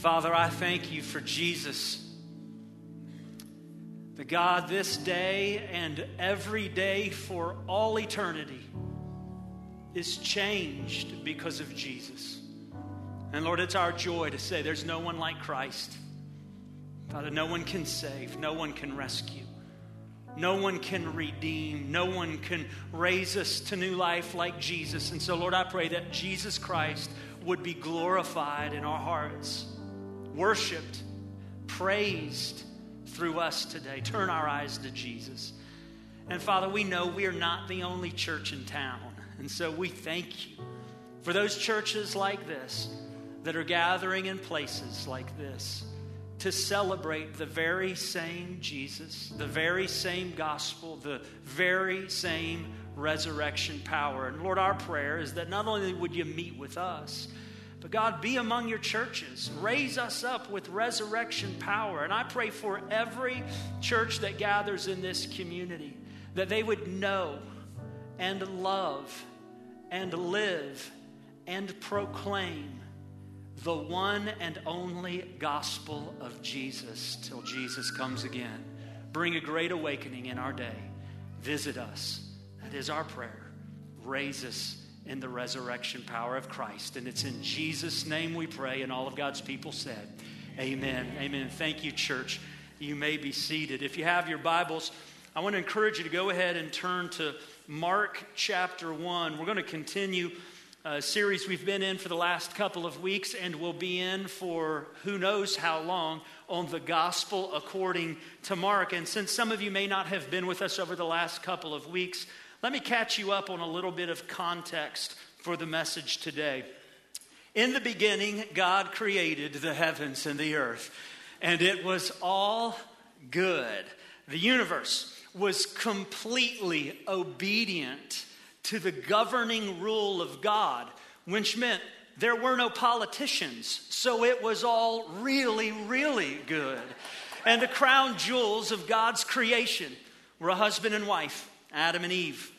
Father, I thank you for Jesus. The God, this day and every day for all eternity is changed because of Jesus. And Lord, it's our joy to say there's no one like Christ. Father, no one can save, no one can rescue, no one can redeem, no one can raise us to new life like Jesus. And so, Lord, I pray that Jesus Christ would be glorified in our hearts, worshiped, praised through us today. Turn our eyes to Jesus. And Father, we know we are not the only church in town. And so we thank you for those churches like this that are gathering in places like this to celebrate the very same Jesus, the very same gospel, the very same resurrection power. And Lord, our prayer is that not only would you meet with us, but God, be among your churches. Raise us up with resurrection power. And I pray for every church that gathers in this community that they would know and love and live and proclaim the one and only gospel of Jesus till Jesus comes again. Bring a great awakening in our day. Visit us. That is our prayer. Raise us in the resurrection power of Christ. And it's in Jesus' name we pray. And all of God's people said, Amen. Amen. Thank you, church. You may be seated. If you have your Bibles, I want to encourage you to go ahead and turn to Mark chapter 1. We're going to continue a series we've been in for the last couple of weeks and we'll be in for who knows how long on the gospel according to Mark. And since some of you may not have been with us over the last couple of weeks, let me catch you up on a little bit of context for the message today. In the beginning, God created the heavens and the earth, and it was all good. The universe was completely obedient to the governing rule of God, which meant there were no politicians, so it was all really, really good. And the crown jewels of God's creation were a husband and wife, Adam and Eve.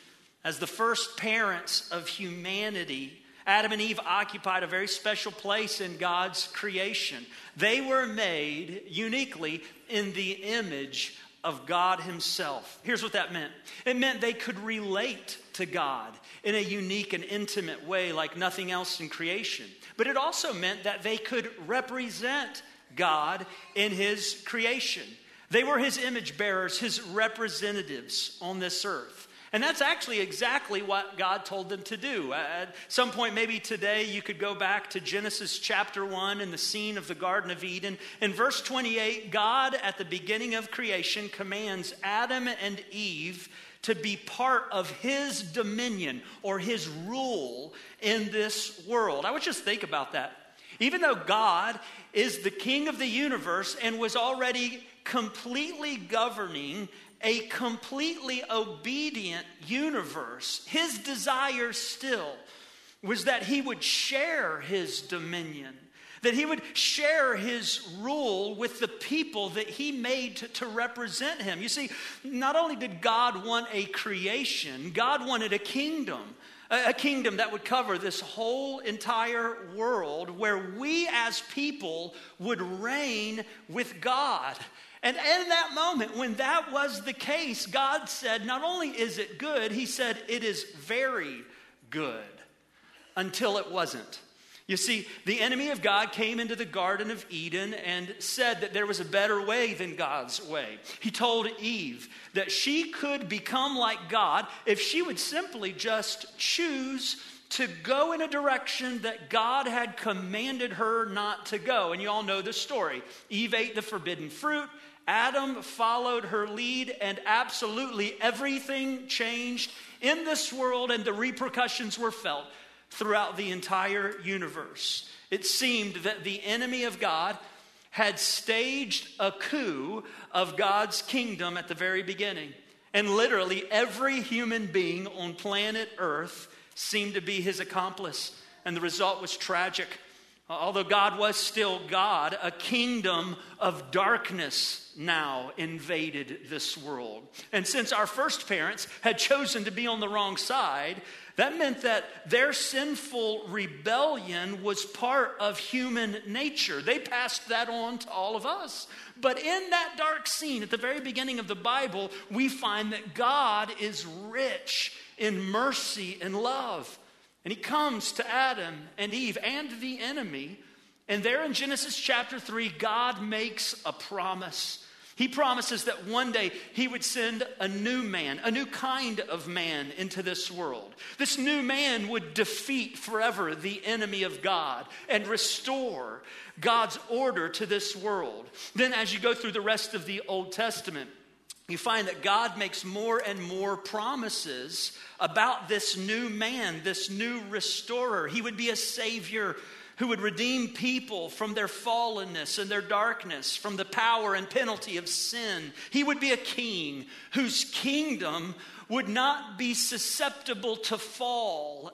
As the first parents of humanity, Adam and Eve occupied a very special place in God's creation. They were made uniquely in the image of God Himself. Here's what that meant it meant they could relate to God in a unique and intimate way like nothing else in creation. But it also meant that they could represent God in His creation. They were His image bearers, His representatives on this earth. And that's actually exactly what God told them to do. Uh, at some point, maybe today, you could go back to Genesis chapter 1 and the scene of the Garden of Eden. In verse 28, God, at the beginning of creation, commands Adam and Eve to be part of his dominion or his rule in this world. I would just think about that. Even though God is the king of the universe and was already completely governing a completely obedient universe, his desire still was that he would share his dominion, that he would share his rule with the people that he made to, to, represent him. You see, not only did God want a creation, God wanted a kingdom. A, a kingdom that would cover this whole entire world where we as people would reign with God. And in that moment, when that was the case, God said, Not only is it good, He said, It is very good until it wasn't. You see, the enemy of God came into the Garden of Eden and said that there was a better way than God's way. He told Eve that she could become like God if she would simply just choose to go in a direction that God had commanded her not to go. And you all know the story. Eve ate the forbidden fruit. Adam followed her lead, and absolutely everything changed in this world, and the repercussions were felt throughout the entire universe. It seemed that the enemy of God had staged a coup of God's kingdom at the very beginning. And literally every human being on planet Earth seemed to be his accomplice. And the result was tragic. Although God was still God, a kingdom of darkness now invaded this world. And since our first parents had chosen to be on the wrong side, That meant that their sinful rebellion was part of human nature. They passed that on to all of us. But in that dark scene at the very beginning of the Bible, we find that God is rich in mercy and love. And he comes to Adam and Eve and the enemy. And there in Genesis chapter 3, God makes a promise. He promises that one day he would send a new man, a new kind of man into this world. This new man would defeat forever the enemy of God and restore God's order to this world. Then, as you go through the rest of the Old Testament, you find that God makes more and more promises about this new man, this new restorer. He would be a savior who would redeem people from their fallenness and their darkness, from the power and penalty of sin. He would be a king whose kingdom would not be susceptible to fall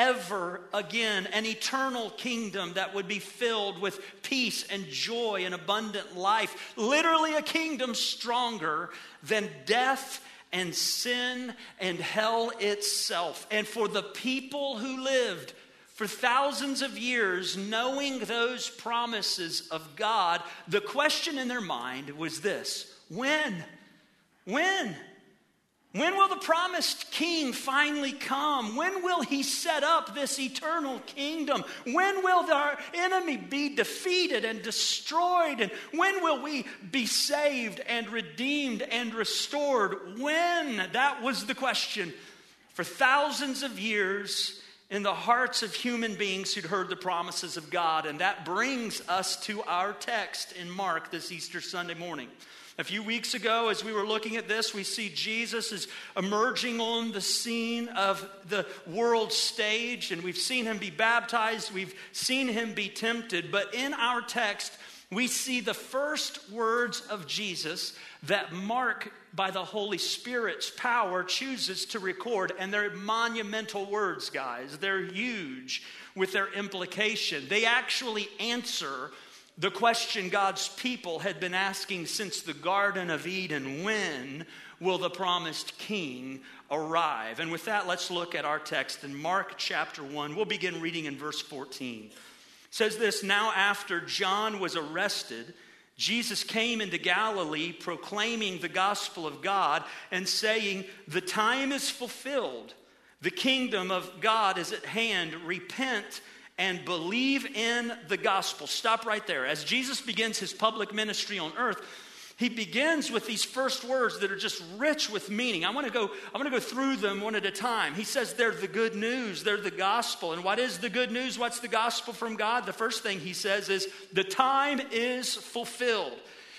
ever again, an eternal kingdom that would be filled with peace and joy and abundant life. Literally, a kingdom stronger than death and sin and hell itself. And for the people who lived for thousands of years, knowing those promises of God, the question in their mind was this when? When? When will the promised king finally come? When will he set up this eternal kingdom? When will our enemy be defeated and destroyed? And when will we be saved and redeemed and restored? When? That was the question. For thousands of years, in the hearts of human beings who'd heard the promises of God. And that brings us to our text in Mark this Easter Sunday morning. A few weeks ago, as we were looking at this, we see Jesus is emerging on the scene of the world stage, and we've seen him be baptized, we've seen him be tempted. But in our text, we see the first words of Jesus that Mark, by the Holy Spirit's power, chooses to record. And they're monumental words, guys. They're huge with their implication. They actually answer the question God's people had been asking since the Garden of Eden when will the promised king arrive? And with that, let's look at our text in Mark chapter 1. We'll begin reading in verse 14. It says this Now, after John was arrested, Jesus came into Galilee proclaiming the gospel of God and saying, The time is fulfilled. The kingdom of God is at hand. Repent and believe in the gospel. Stop right there. As Jesus begins his public ministry on earth, he begins with these first words that are just rich with meaning. I want to go I want to go through them one at a time. He says they're the good news, they're the gospel. And what is the good news? What's the gospel from God? The first thing he says is the time is fulfilled.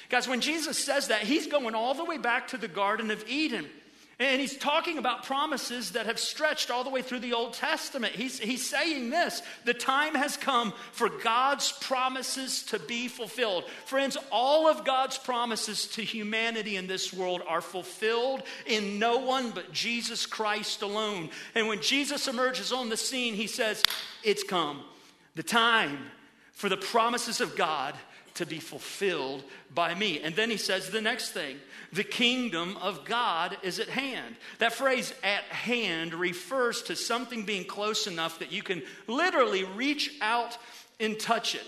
Guys, when Jesus says that, he's going all the way back to the garden of Eden. And he's talking about promises that have stretched all the way through the Old Testament. He's, he's saying this the time has come for God's promises to be fulfilled. Friends, all of God's promises to humanity in this world are fulfilled in no one but Jesus Christ alone. And when Jesus emerges on the scene, he says, It's come. The time for the promises of God to be fulfilled by me. And then he says the next thing the kingdom of God is at hand. That phrase, at hand, refers to something being close enough that you can literally reach out and touch it.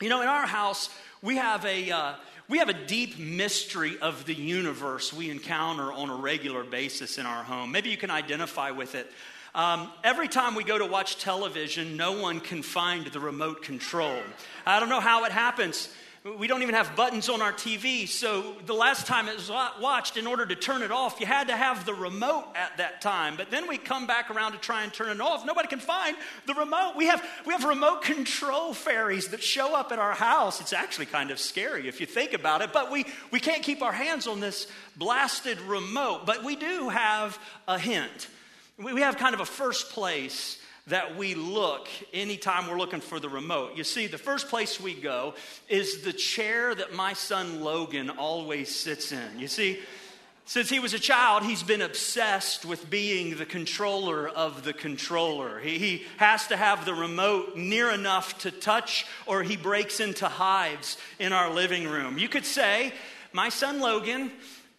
You know, in our house, we have a. Uh, we have a deep mystery of the universe we encounter on a regular basis in our home. Maybe you can identify with it. Um, every time we go to watch television, no one can find the remote control. I don't know how it happens. We don't even have buttons on our TV. So the last time it was watched, in order to turn it off, you had to have the remote at that time. But then we come back around to try and turn it off. Nobody can find the remote. We have, we have remote control fairies that show up at our house. It's actually kind of scary if you think about it. But we, we can't keep our hands on this blasted remote. But we do have a hint. We have kind of a first place that we look anytime we're looking for the remote. You see, the first place we go is the chair that my son Logan always sits in. You see, since he was a child, he's been obsessed with being the controller of the controller. He, he, has to have the remote near enough to touch, or he breaks into hives in our living room. You could say, My son Logan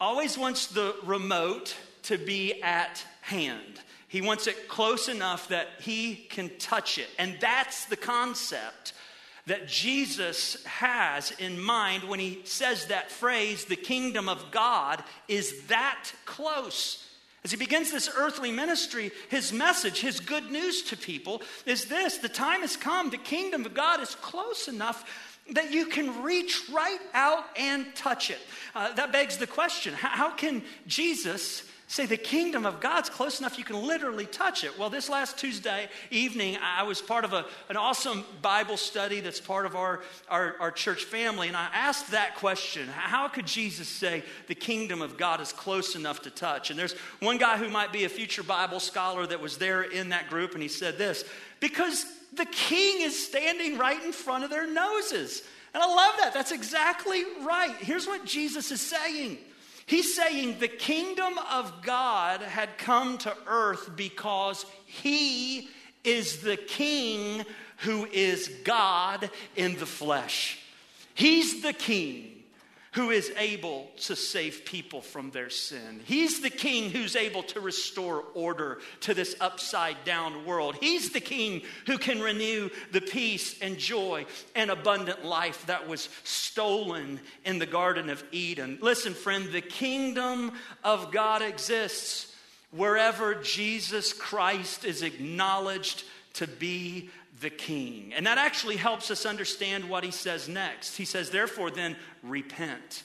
always wants the remote to be at hand. He wants it close enough that he can touch it. And that's the concept that Jesus has in mind when he says that phrase, the kingdom of God is that close. As he begins this earthly ministry, his message, his good news to people is this the time has come, the kingdom of God is close enough that you can reach right out and touch it. Uh, that begs the question how, how can Jesus say the kingdom of God's close enough you can literally touch it. Well, this last Tuesday evening, I was part of a, an awesome Bible study that's part of our, our, our church family, and I asked that question How could Jesus say the kingdom of God is close enough to touch? And there's one guy who might be a future Bible scholar that was there in that group, and he said this because the king is standing right in front of their noses. And I love that. That's exactly right. Here's what Jesus is saying He's saying the kingdom of God had come to earth because he is the king who is God in the flesh. He's the king who is able to save people from their sin. He's the king who's able to restore order to this upside down world. He's the king who can renew the peace and joy and abundant life that was stolen in the Garden of Eden. Listen, friend, the kingdom of God exists wherever Jesus Christ is acknowledged to be the king. And that actually helps us understand what he says next. He says, Therefore, then, repent.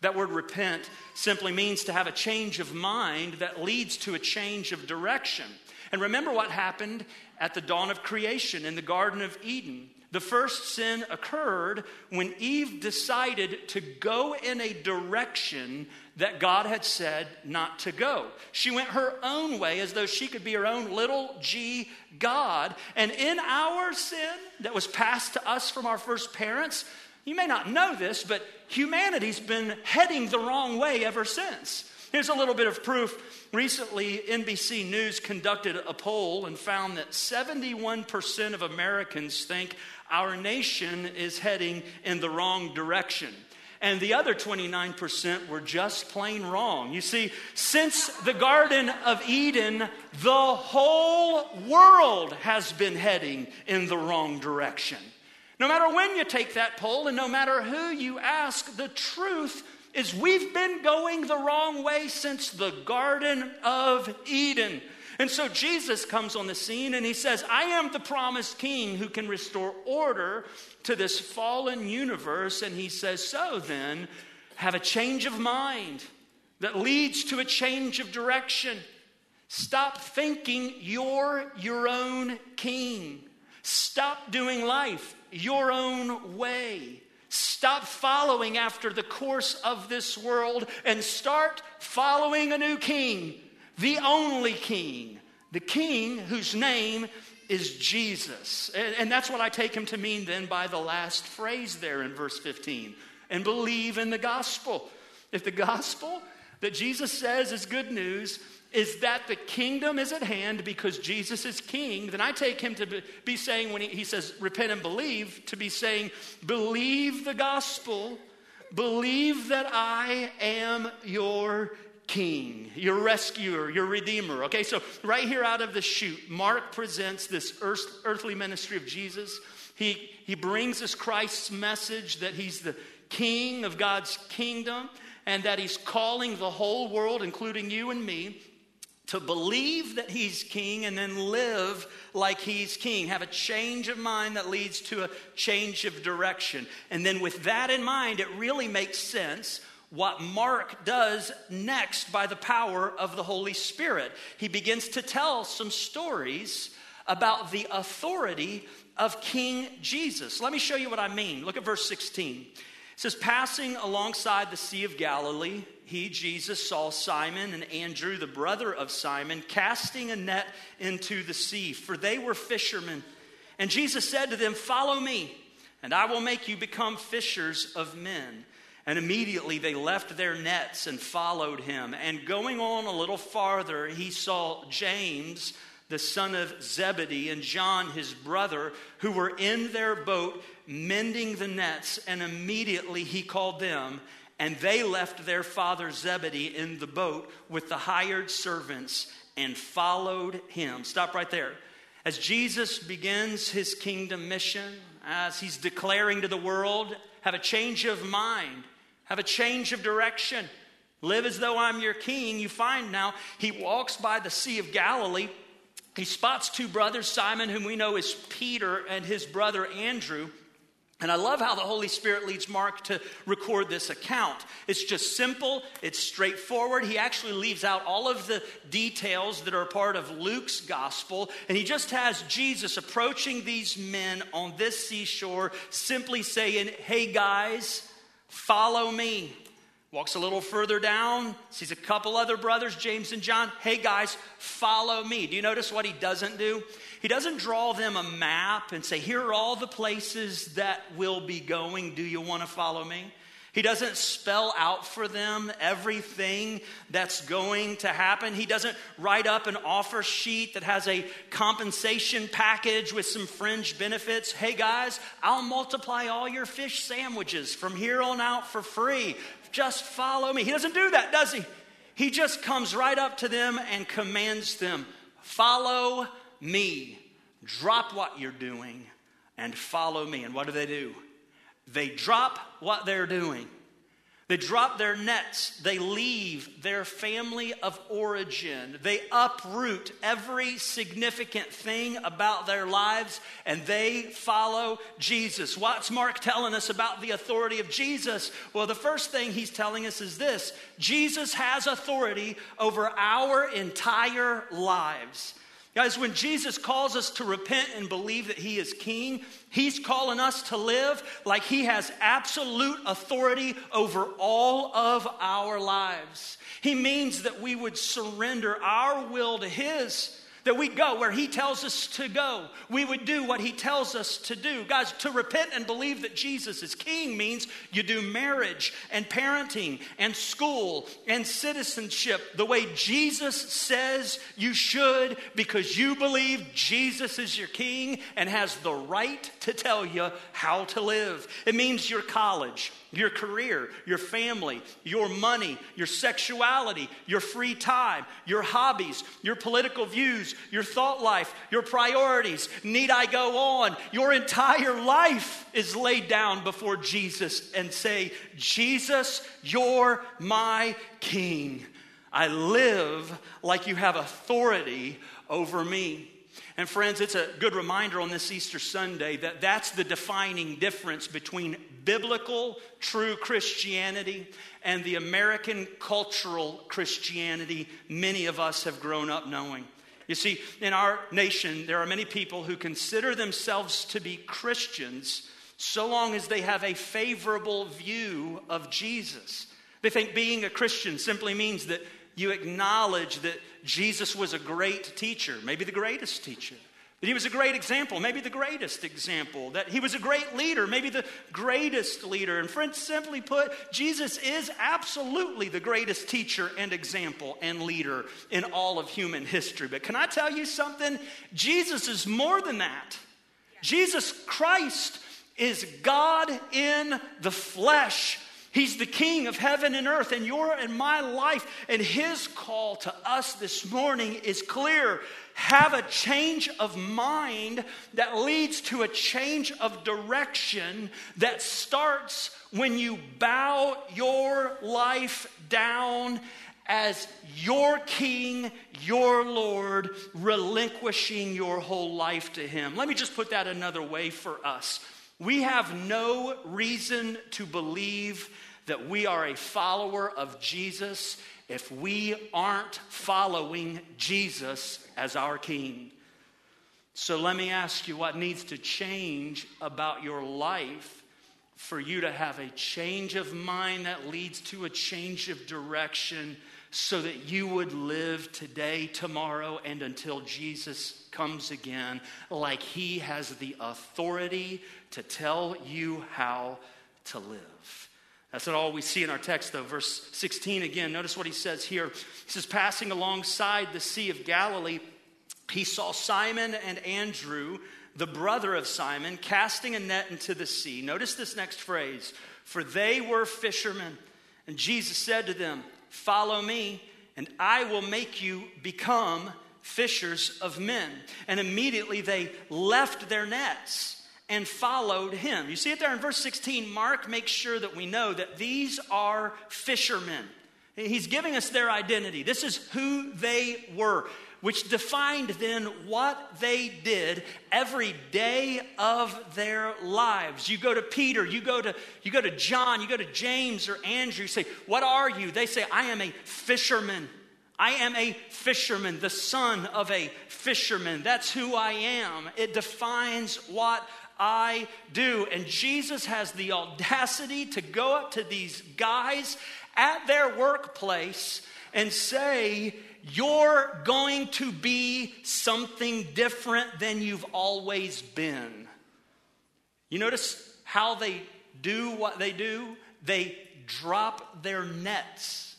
That word repent simply means to have a change of mind that leads to a change of direction. And remember what happened at the dawn of creation in the Garden of Eden. The first sin occurred when Eve decided to go in a direction that God had said not to go. She went her own way as though she could be her own little g God. And in our sin that was passed to us from our first parents, you may not know this, but humanity's been heading the wrong way ever since. Here's a little bit of proof. Recently, NBC News conducted a poll and found that 71% of Americans think our nation is heading in the wrong direction. And the other 29% were just plain wrong. You see, since the Garden of Eden, the whole world has been heading in the wrong direction. No matter when you take that poll and no matter who you ask, the truth is we've been going the wrong way since the Garden of Eden. And so Jesus comes on the scene and he says, I am the promised king who can restore order to this fallen universe. And he says, So then, have a change of mind that leads to a change of direction. Stop thinking you're your own king. Stop doing life your own way. Stop following after the course of this world and start following a new king the only king, the king whose name is Jesus. And, and, that's what I take him to mean then by the last phrase there in verse 15 and believe in the gospel. If the gospel that Jesus says is good news is that the kingdom is at hand because Jesus is king, then I take him to be saying, when he, he says repent and believe, to be saying, believe the gospel, believe that I am your king, your rescuer, your redeemer. Okay, so right here out of the chute, Mark presents this earth, earthly ministry of Jesus. He, he brings us Christ's message that he's the king of God's kingdom and that he's calling the whole world, including you and me, to believe that he's king and then live like he's king. Have a change of mind that leads to a change of direction. And then, with that in mind, it really makes sense what Mark does next by the power of the Holy Spirit. He begins to tell some stories about the authority of King Jesus. Let me show you what I mean. Look at verse 16. It says, Passing alongside the Sea of Galilee, he, Jesus, saw Simon and Andrew, the brother of Simon, casting a net into the sea, for they were fishermen. And Jesus said to them, Follow me, and I will make you become fishers of men. And immediately they left their nets and followed him. And going on a little farther, he saw James, the son of Zebedee, and John, his brother, who were in their boat mending the nets. And immediately he called them, and they left their father Zebedee in the boat with the hired servants and followed him. Stop right there. As Jesus begins his kingdom mission, as he's declaring to the world, have a change of mind, have a change of direction, live as though I'm your king, you find now he walks by the Sea of Galilee. He spots two brothers, Simon, whom we know is Peter, and his brother Andrew. And I love how the Holy Spirit leads Mark to record this account. It's just simple, it's straightforward. He actually leaves out all of the details that are part of Luke's gospel, and he just has Jesus approaching these men on this seashore, simply saying, Hey guys, follow me. Walks a little further down, sees a couple other brothers, James and John. Hey guys, follow me. Do you notice what he doesn't do? He doesn't draw them a map and say, Here are all the places that we'll be going. Do you want to follow me? He doesn't spell out for them everything that's going to happen. He doesn't write up an offer sheet that has a compensation package with some fringe benefits. Hey guys, I'll multiply all your fish sandwiches from here on out for free. Just follow me. He doesn't do that, does he? He just comes right up to them and commands them follow me. Drop what you're doing and follow me. And what do they do? They drop what they're doing. They drop their nets. They leave their family of origin. They uproot every significant thing about their lives and they follow Jesus. What's Mark telling us about the authority of Jesus? Well, the first thing he's telling us is this Jesus has authority over our entire lives. Guys, when Jesus calls us to repent and believe that He is King, He's calling us to live like He has absolute authority over all of our lives. He means that we would surrender our will to His that we go where He tells us to go. We would do what He tells us to do. Guys, to repent and believe that Jesus is King means you do marriage and parenting and school and citizenship the way Jesus says you should because you believe Jesus is your King and has the right to tell you how to live. It means your college your career, your family, your money, your sexuality, your free time, your hobbies, your political views, your thought life, your priorities. Need I go on? Your entire life is laid down before Jesus and say, Jesus, you're my king. I live like you have authority over me. And friends, it's a good reminder on this Easter Sunday that that's the defining difference between biblical, true Christianity and the American cultural Christianity many of us have grown up knowing. You see, in our nation, there are many people who consider themselves to be Christians so long as they have a favorable view of Jesus. They think being a Christian simply means that you acknowledge that Jesus was a great teacher, maybe the greatest teacher. That he was a great example, maybe the greatest example. That he was a great leader, maybe the greatest leader. And friends, simply put, Jesus is absolutely the greatest teacher and example and leader in all of human history. But can I tell you something? Jesus is more than that. Jesus Christ is God in the flesh. He's the king of heaven and earth, and your and my life. And his call to us this morning is clear. Have a change of mind that leads to a change of direction that starts when you bow your life down as your king, your Lord, relinquishing your whole life to him. Let me just put that another way for us. We have no reason to believe that we are a follower of Jesus if we aren't following Jesus as our King. So let me ask you what needs to change about your life for you to have a change of mind that leads to a change of direction so that you would live today, tomorrow, and until Jesus comes again like he has the authority to tell you how to live. That's not all we see in our text, though. Verse 16 again, notice what he says here. He says, Passing alongside the Sea of Galilee, he saw Simon and Andrew, the brother of Simon, casting a net into the sea. Notice this next phrase For they were fishermen. And Jesus said to them, Follow me, and I will make you become fishers of men. And immediately they left their nets and followed him. You see it there in verse 16. Mark makes sure that we know that these are fishermen. He's giving us their identity. This is who they were which defined then what they did every day of their lives. You go to Peter, you go to, you go to John, you go to James or Andrew, you say, What are you? They say, I am a fisherman. I am a fisherman, the son of a fisherman. That's who I am. It defines what I do. And Jesus has the audacity to go up to these guys at their workplace and say, you're going to be something different than you've always been. You notice how they do what they do? They drop their nets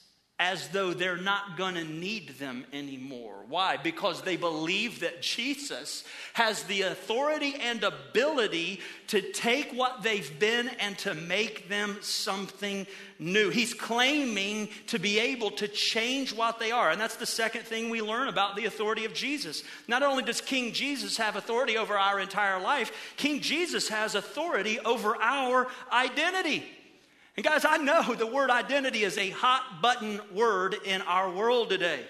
as though they're not going to need them anymore. Why? Because they believe that Jesus has the authority and ability to take what they've been and to make them something new. He's claiming to be able to change what they are. And that's the second thing we learn about the authority of Jesus. Not only does King Jesus have authority over our entire life, King Jesus has authority over our identity. And guys, I know the word identity is a hot button word in our world today.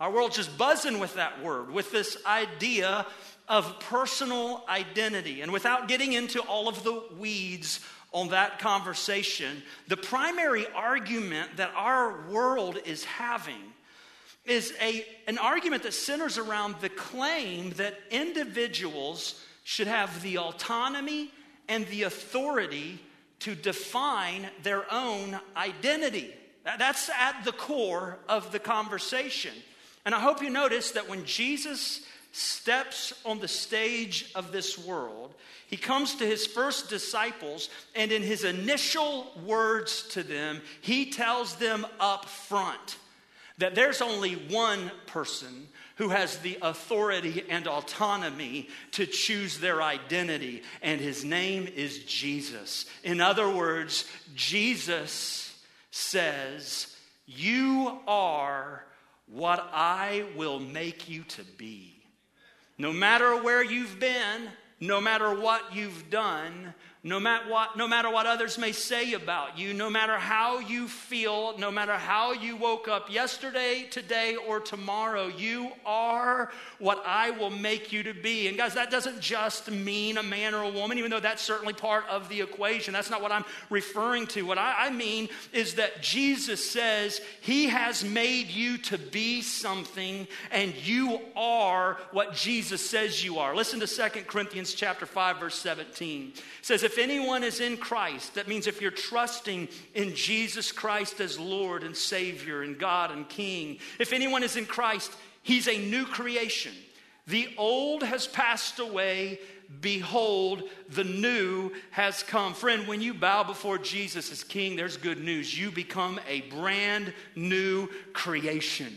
Our world's just buzzing with that word, with this idea of personal identity. And without getting into all of the weeds on that conversation, the primary argument that our world is having is a, an argument that centers around the claim that individuals should have the autonomy and the authority to define their own identity. That's at the core of the conversation. And I hope you notice that when Jesus steps on the stage of this world, he comes to his first disciples, and in his initial words to them, he tells them up front that there's only one person who has the authority and autonomy to choose their identity, and his name is Jesus. In other words, Jesus says, You are what I will make you to be. No matter where you've been, no matter what you've done, no matter what, no matter what others may say about you, no matter how you feel, no matter how you woke up yesterday, today, or tomorrow, you are what I will make you to be. And guys, that doesn't just mean a man or a woman, even though that's certainly part of the equation. That's not what I'm referring to. What I, I mean is that Jesus says he has made you to be something, and you are what Jesus says you are. Listen to 2 Corinthians chapter 5, verse 17. It says, if anyone is in Christ, that means if you're trusting in Jesus Christ as Lord and Savior and God and King, if anyone is in Christ, he's a new creation. The old has passed away. Behold, the new has come. Friend, when you bow before Jesus as King, there's good news. You become a brand new creation.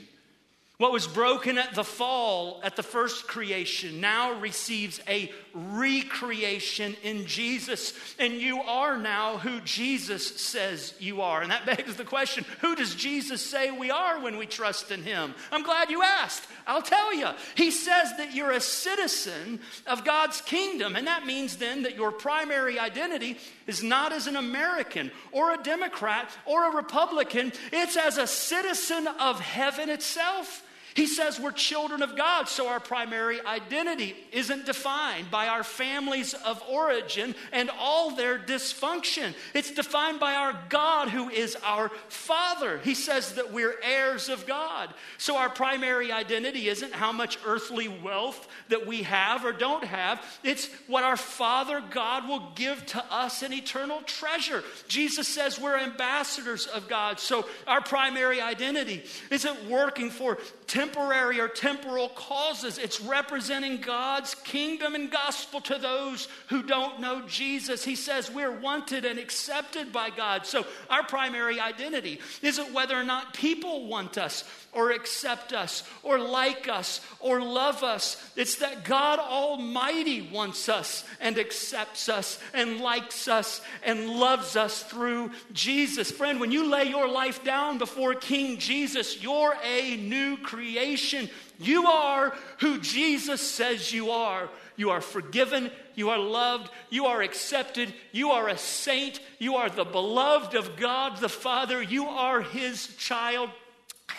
What was broken at the fall, at the first creation, now receives a recreation in Jesus. And you are now who Jesus says you are. And that begs the question who does Jesus say we are when we trust in Him? I'm glad you asked. I'll tell you. He says that you're a citizen of God's kingdom. And that means then that your primary identity is not as an American or a Democrat or a Republican, it's as a citizen of heaven itself. He says we're children of God, so our primary identity isn't defined by our families of origin and all their dysfunction. It's defined by our God who is our Father. He says that we're heirs of God. So our primary identity isn't how much earthly wealth that we have or don't have, it's what our Father God will give to us in eternal treasure. Jesus says we're ambassadors of God, so our primary identity isn't working for temporary or temporal causes. It's representing God's kingdom and gospel to those who don't know Jesus. He says we're wanted and accepted by God. So our primary identity isn't whether or not people want us or accept us or like us or love us. It's that God Almighty wants us and accepts us and likes us and loves us through Jesus. Friend, when you lay your life down before King Jesus, you're a new creation. You are who Jesus says you are. You are forgiven. You are loved. You are accepted. You are a saint. You are the beloved of God the Father. You are his child.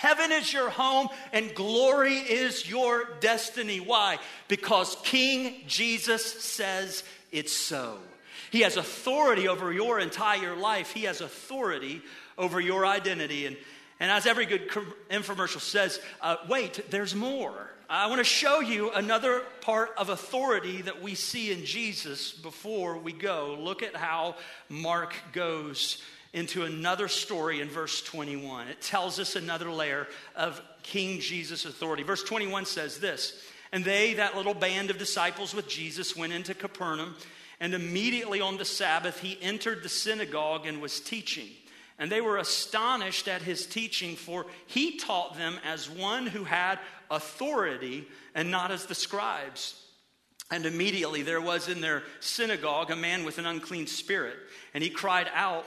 Heaven is your home and glory is your destiny. Why? Because King Jesus says it's so. He has authority over your entire life, He has authority over your identity. And, and as every good infomercial says, uh, wait, there's more. I want to show you another part of authority that we see in Jesus before we go. Look at how Mark goes into another story in verse 21. It tells us another layer of King Jesus' authority. Verse 21 says this And they, that little band of disciples with Jesus, went into Capernaum, and immediately on the Sabbath he entered the synagogue and was teaching. And they were astonished at his teaching, for he taught them as one who had authority and not as the scribes. And immediately there was in their synagogue a man with an unclean spirit, and he cried out,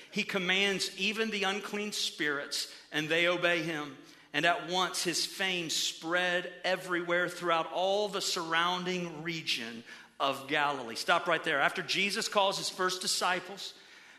He commands even the unclean spirits, and they obey him. And at once his fame spread everywhere throughout all the surrounding region of Galilee. Stop right there. After Jesus calls his first disciples,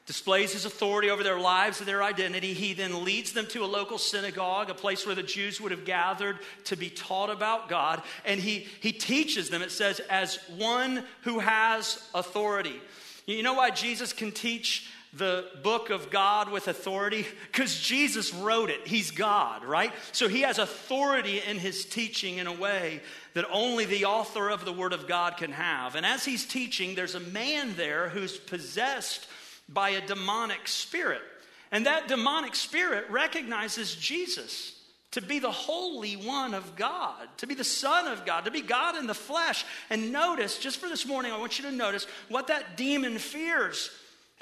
displays his authority over their lives and their identity. He then leads them to a local synagogue, a place where the Jews would have gathered to be taught about God. And he, he teaches them, it says, as one who has authority. You know why Jesus can teach the book of God with authority? Because Jesus wrote it. He's God, right? So he has authority in his teaching in a way that only the author of the Word of God can have. And as he's teaching, there's a man there who's possessed by a demonic spirit. And that demonic spirit recognizes Jesus to be the Holy One of God, to be the Son of God, to be God in the flesh. And notice, just for this morning, I want you to notice what that demon fears.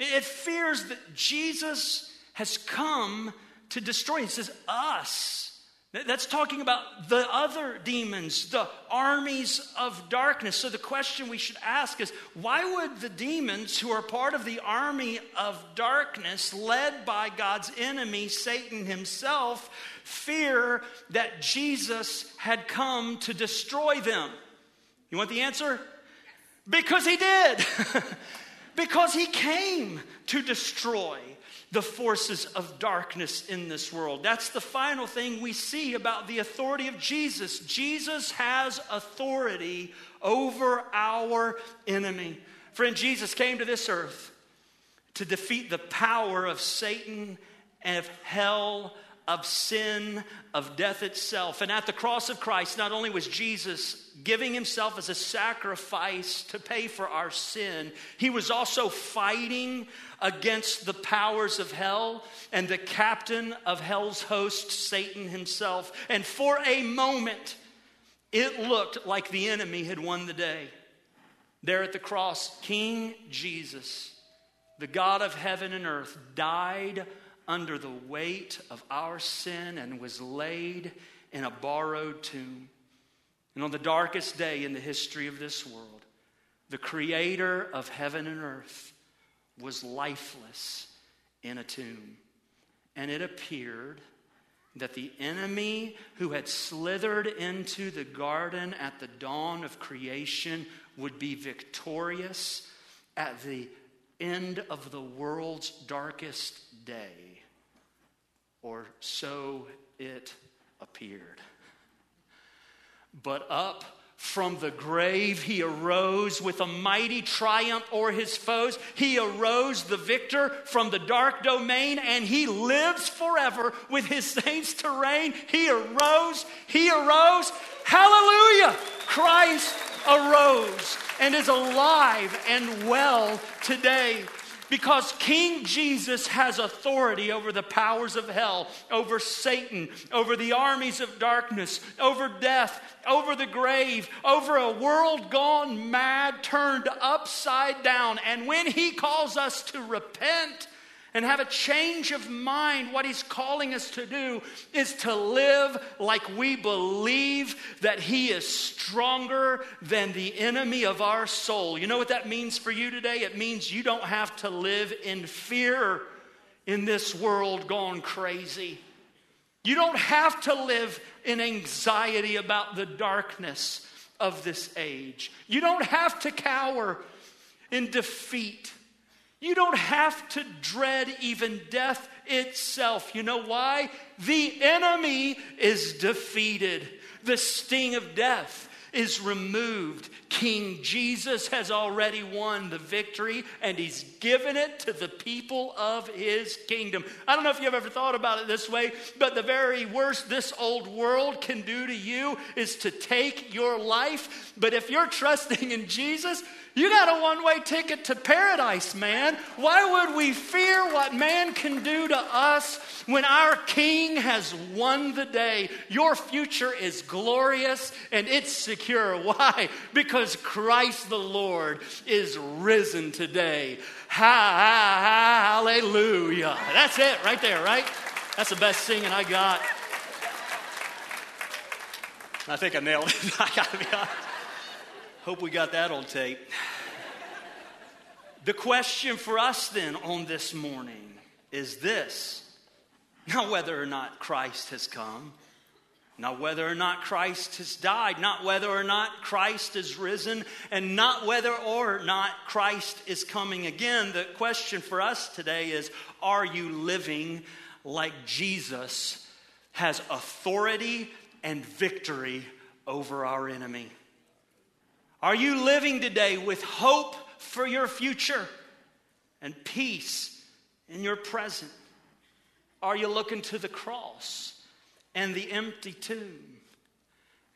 It fears that Jesus has come to destroy. It says, us. That's talking about the other demons, the armies of darkness. So the question we should ask is why would the demons who are part of the army of darkness, led by God's enemy, Satan himself, fear that Jesus had come to destroy them? You want the answer? Because he did. because he came to destroy the forces of darkness in this world. That's the final thing we see about the authority of Jesus. Jesus has authority over our enemy. Friend, Jesus came to this earth to defeat the power of Satan and of hell of sin, of death itself. And at the cross of Christ, not only was Jesus giving himself as a sacrifice to pay for our sin, he was also fighting against the powers of hell and the captain of hell's host, Satan himself. And for a moment, it looked like the enemy had won the day. There at the cross, King Jesus, the God of heaven and earth, died under the weight of our sin and was laid in a borrowed tomb. And on the darkest day in the history of this world, the creator of heaven and earth was lifeless in a tomb. And it appeared that the enemy who had slithered into the garden at the dawn of creation would be victorious at the end of the world's darkest day or so it appeared. but up from the grave. He arose with a mighty triumph o'er his foes. He arose the victor from the dark domain, and he lives forever with his saints to reign. He arose, he arose. Hallelujah! Christ arose and is alive and well today because King Jesus has authority over the powers of hell, over Satan, over the armies of darkness, over death, over the grave, over a world gone mad, turned upside down. And when he calls us to repent, and have a change of mind, what he's calling us to do is to live like we believe that he is stronger than the enemy of our soul. You know what that means for you today? It means you don't have to live in fear in this world gone crazy. You don't have to live in anxiety about the darkness of this age. You don't have to cower in defeat. You don't have to dread even death itself. You know why? The enemy is defeated. The sting of death is removed. King Jesus has already won the victory and he's given it to the people of his kingdom. I don't know if you've ever thought about it this way, but the very worst this old world can do to you is to take your life. But if you're trusting in Jesus, you got a one way ticket to paradise, man. Why would we fear what man can do to us when our King has won the day? Your future is glorious and it's secure. Why? Because Christ the Lord is risen today. Hallelujah. That's it right there, right? That's the best singing I got. I think I nailed it. I gotta be honest. Hope we got that on tape. The question for us then on this morning is this not whether or not Christ has come, not whether or not Christ has died, not whether or not Christ is risen, and not whether or not Christ is coming again. The question for us today is are you living like Jesus has authority and victory over our enemy? Are you living today with hope for your future and peace in your present? Are you looking to the cross and the empty tomb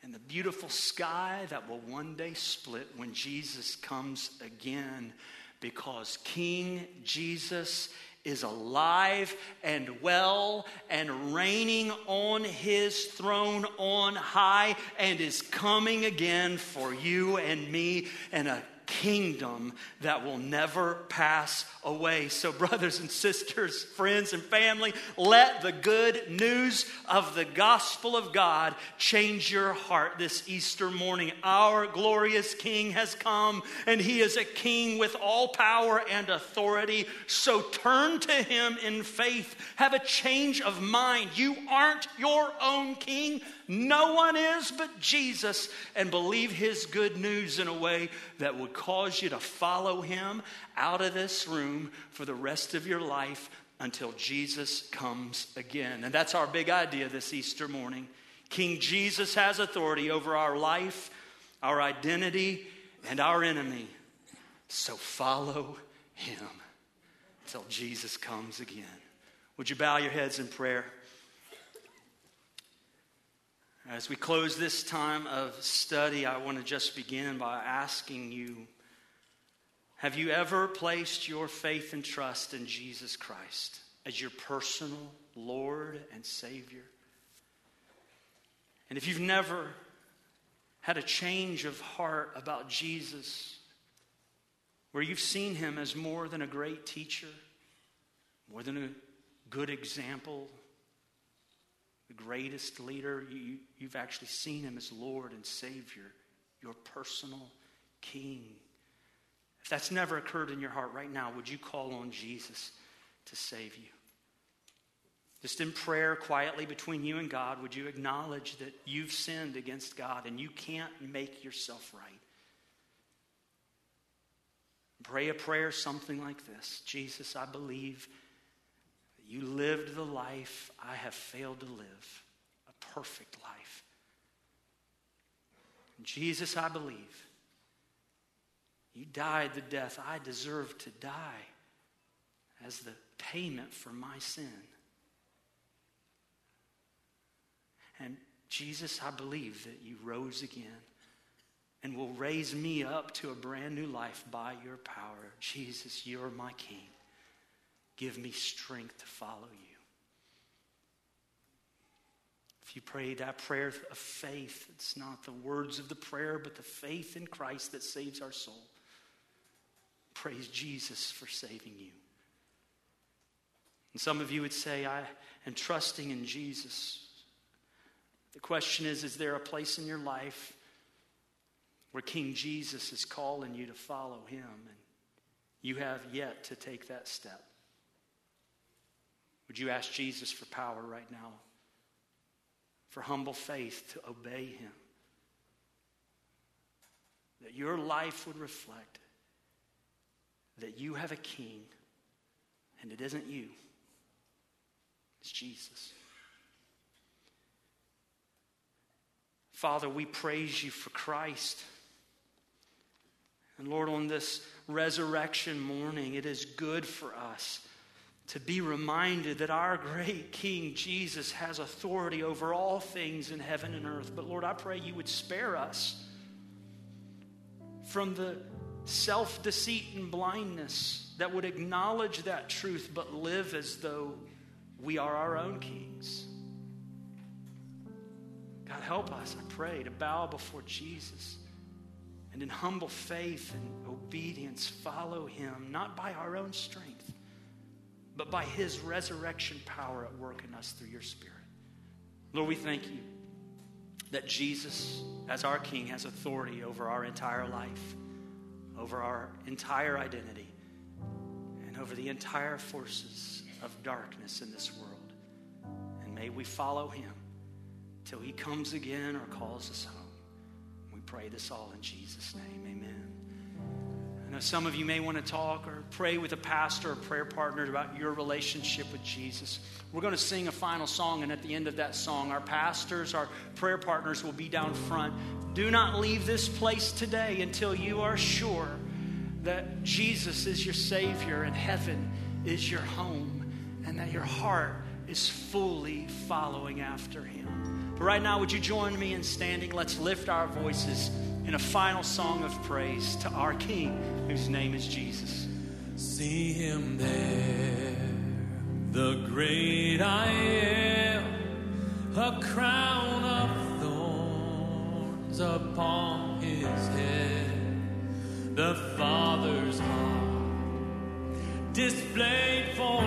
and the beautiful sky that will one day split when Jesus comes again? Because King Jesus is alive and well and reigning on his throne on high and is coming again for you and me and a kingdom that will never pass away. So, brothers and sisters, friends and family, let the good news of the gospel of God change your heart this Easter morning. Our glorious King has come, and he is a king with all power and authority. So, turn to him in faith. Have a change of mind. You aren't your own king. No one is but Jesus, and believe his good news in a way that would cause you to follow him out of this room for the rest of your life until Jesus comes again. And that's our big idea this Easter morning. King Jesus has authority over our life, our identity, and our enemy. So follow him until Jesus comes again. Would you bow your heads in prayer? As we close this time of study, I want to just begin by asking you Have you ever placed your faith and trust in Jesus Christ as your personal Lord and Savior? And if you've never had a change of heart about Jesus, where you've seen him as more than a great teacher, more than a good example, the greatest leader. You, you've actually seen him as Lord and Savior, your personal King. If that's never occurred in your heart right now, would you call on Jesus to save you? Just in prayer, quietly between you and God, would you acknowledge that you've sinned against God and you can't make yourself right? Pray a prayer something like this Jesus, I believe you lived the life I have failed to live, a perfect life. Jesus, I believe. You died the death I deserved to die as the payment for my sin. And Jesus, I believe that you rose again and will raise me up to a brand new life by your power. Jesus, you're my King. Give me strength to follow you. If you pray that prayer of faith, it's not the words of the prayer, but the faith in Christ that saves our soul. Praise Jesus for saving you. And some of you would say, I am trusting in Jesus. The question is Is there a place in your life where King Jesus is calling you to follow him and you have yet to take that step? Would you ask Jesus for power right now? For humble faith to obey him? That your life would reflect that you have a king and it isn't you, it's Jesus. Father, we praise you for Christ. And Lord, on this resurrection morning, it is good for us to be reminded that our great King Jesus has authority over all things in heaven and earth. But Lord, I pray you would spare us from the self deceit and blindness that would acknowledge that truth but live as though we are our own kings. God, help us, I pray, to bow before Jesus and in humble faith and obedience follow him, not by our own strength, but by his resurrection power at work in us through your Spirit. Lord, we thank you that Jesus, as our King, has authority over our entire life, over our entire identity, and over the entire forces of darkness in this world. And may we follow him till he comes again or calls us home. We pray this all in Jesus' name. Amen. Some of you may want to talk or pray with a pastor or prayer partner about your relationship with Jesus. We're going to sing a final song, and at the end of that song, our pastors, our prayer partners will be down front. Do not leave this place today until you are sure that Jesus is your Savior and heaven is your home, and that your heart is fully following after Him. But right now, would you join me in standing? Let's lift our voices in a final song of praise to our King, whose name is Jesus. See him there, the great I am, a crown of thorns upon his head, the Father's heart displayed for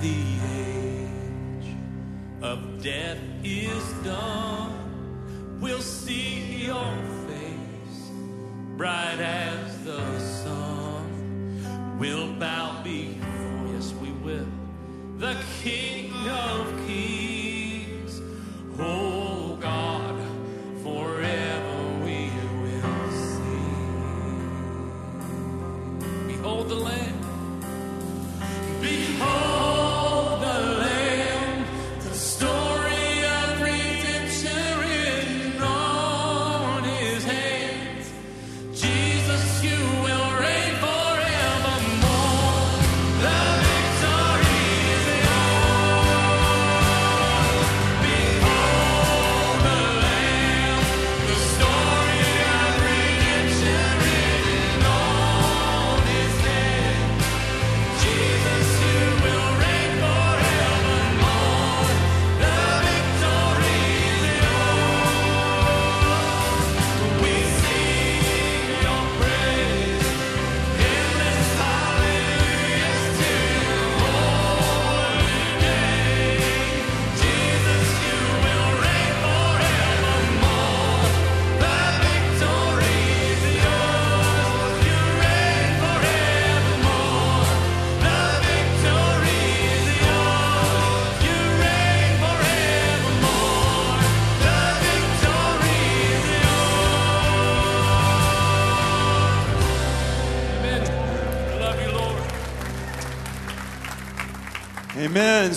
the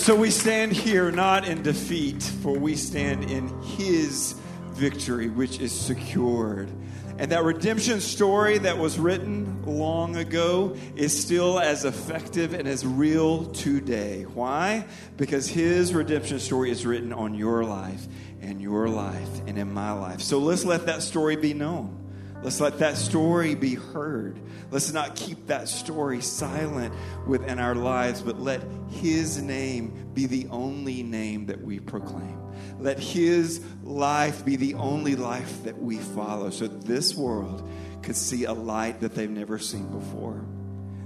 So we stand here not in defeat, for we stand in His victory, which is secured. And that redemption story that was written long ago is still as effective and as real today. Why? Because His redemption story is written on your life and your life and in my life. So let's let that story be known. Let's let that story be heard. Let's not keep that story silent within our lives, but let His name be the only name that we proclaim. Let His life be the only life that we follow so this world could see a light that they've never seen before.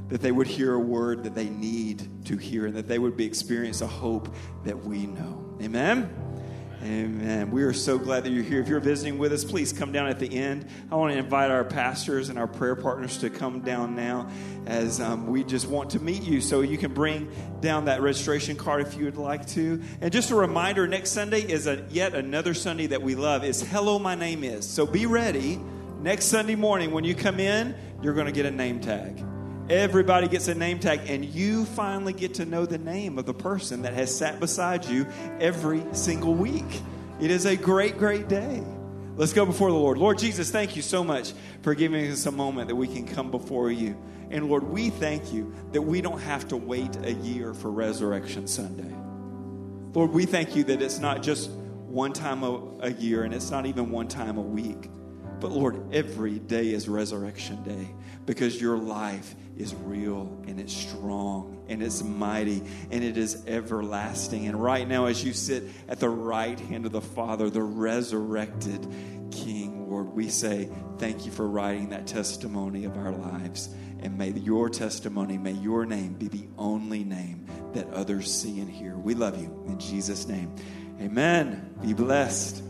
That they would hear a word that they need to hear, and that they would be experience a hope that we know. Amen. Amen. We are so glad that you're here. If you're visiting with us, please come down at the end. I want to invite our pastors and our prayer partners to come down now as um, we just want to meet you. So you can bring down that registration card if you would like to. And just a reminder next Sunday is a, yet another Sunday that we love is Hello, My Name Is. So be ready. Next Sunday morning, when you come in, you're going to get a name tag. Everybody gets a name tag, and you finally get to know the name of the person that has sat beside you every single week. It is a great, great day. Let's go before the Lord. Lord Jesus, thank you so much for giving us a moment that we can come before you. And Lord, we thank you that we don't have to wait a year for Resurrection Sunday. Lord, we thank you that it's not just one time a, a year and it's not even one time a week. But Lord, every day is Resurrection Day because your life is real and it's strong and it's mighty and it is everlasting. And right now, as you sit at the right hand of the Father, the resurrected King, Lord, we say thank you for writing that testimony of our lives. And may your testimony, may your name be the only name that others see and hear. We love you in Jesus' name. Amen. Be blessed.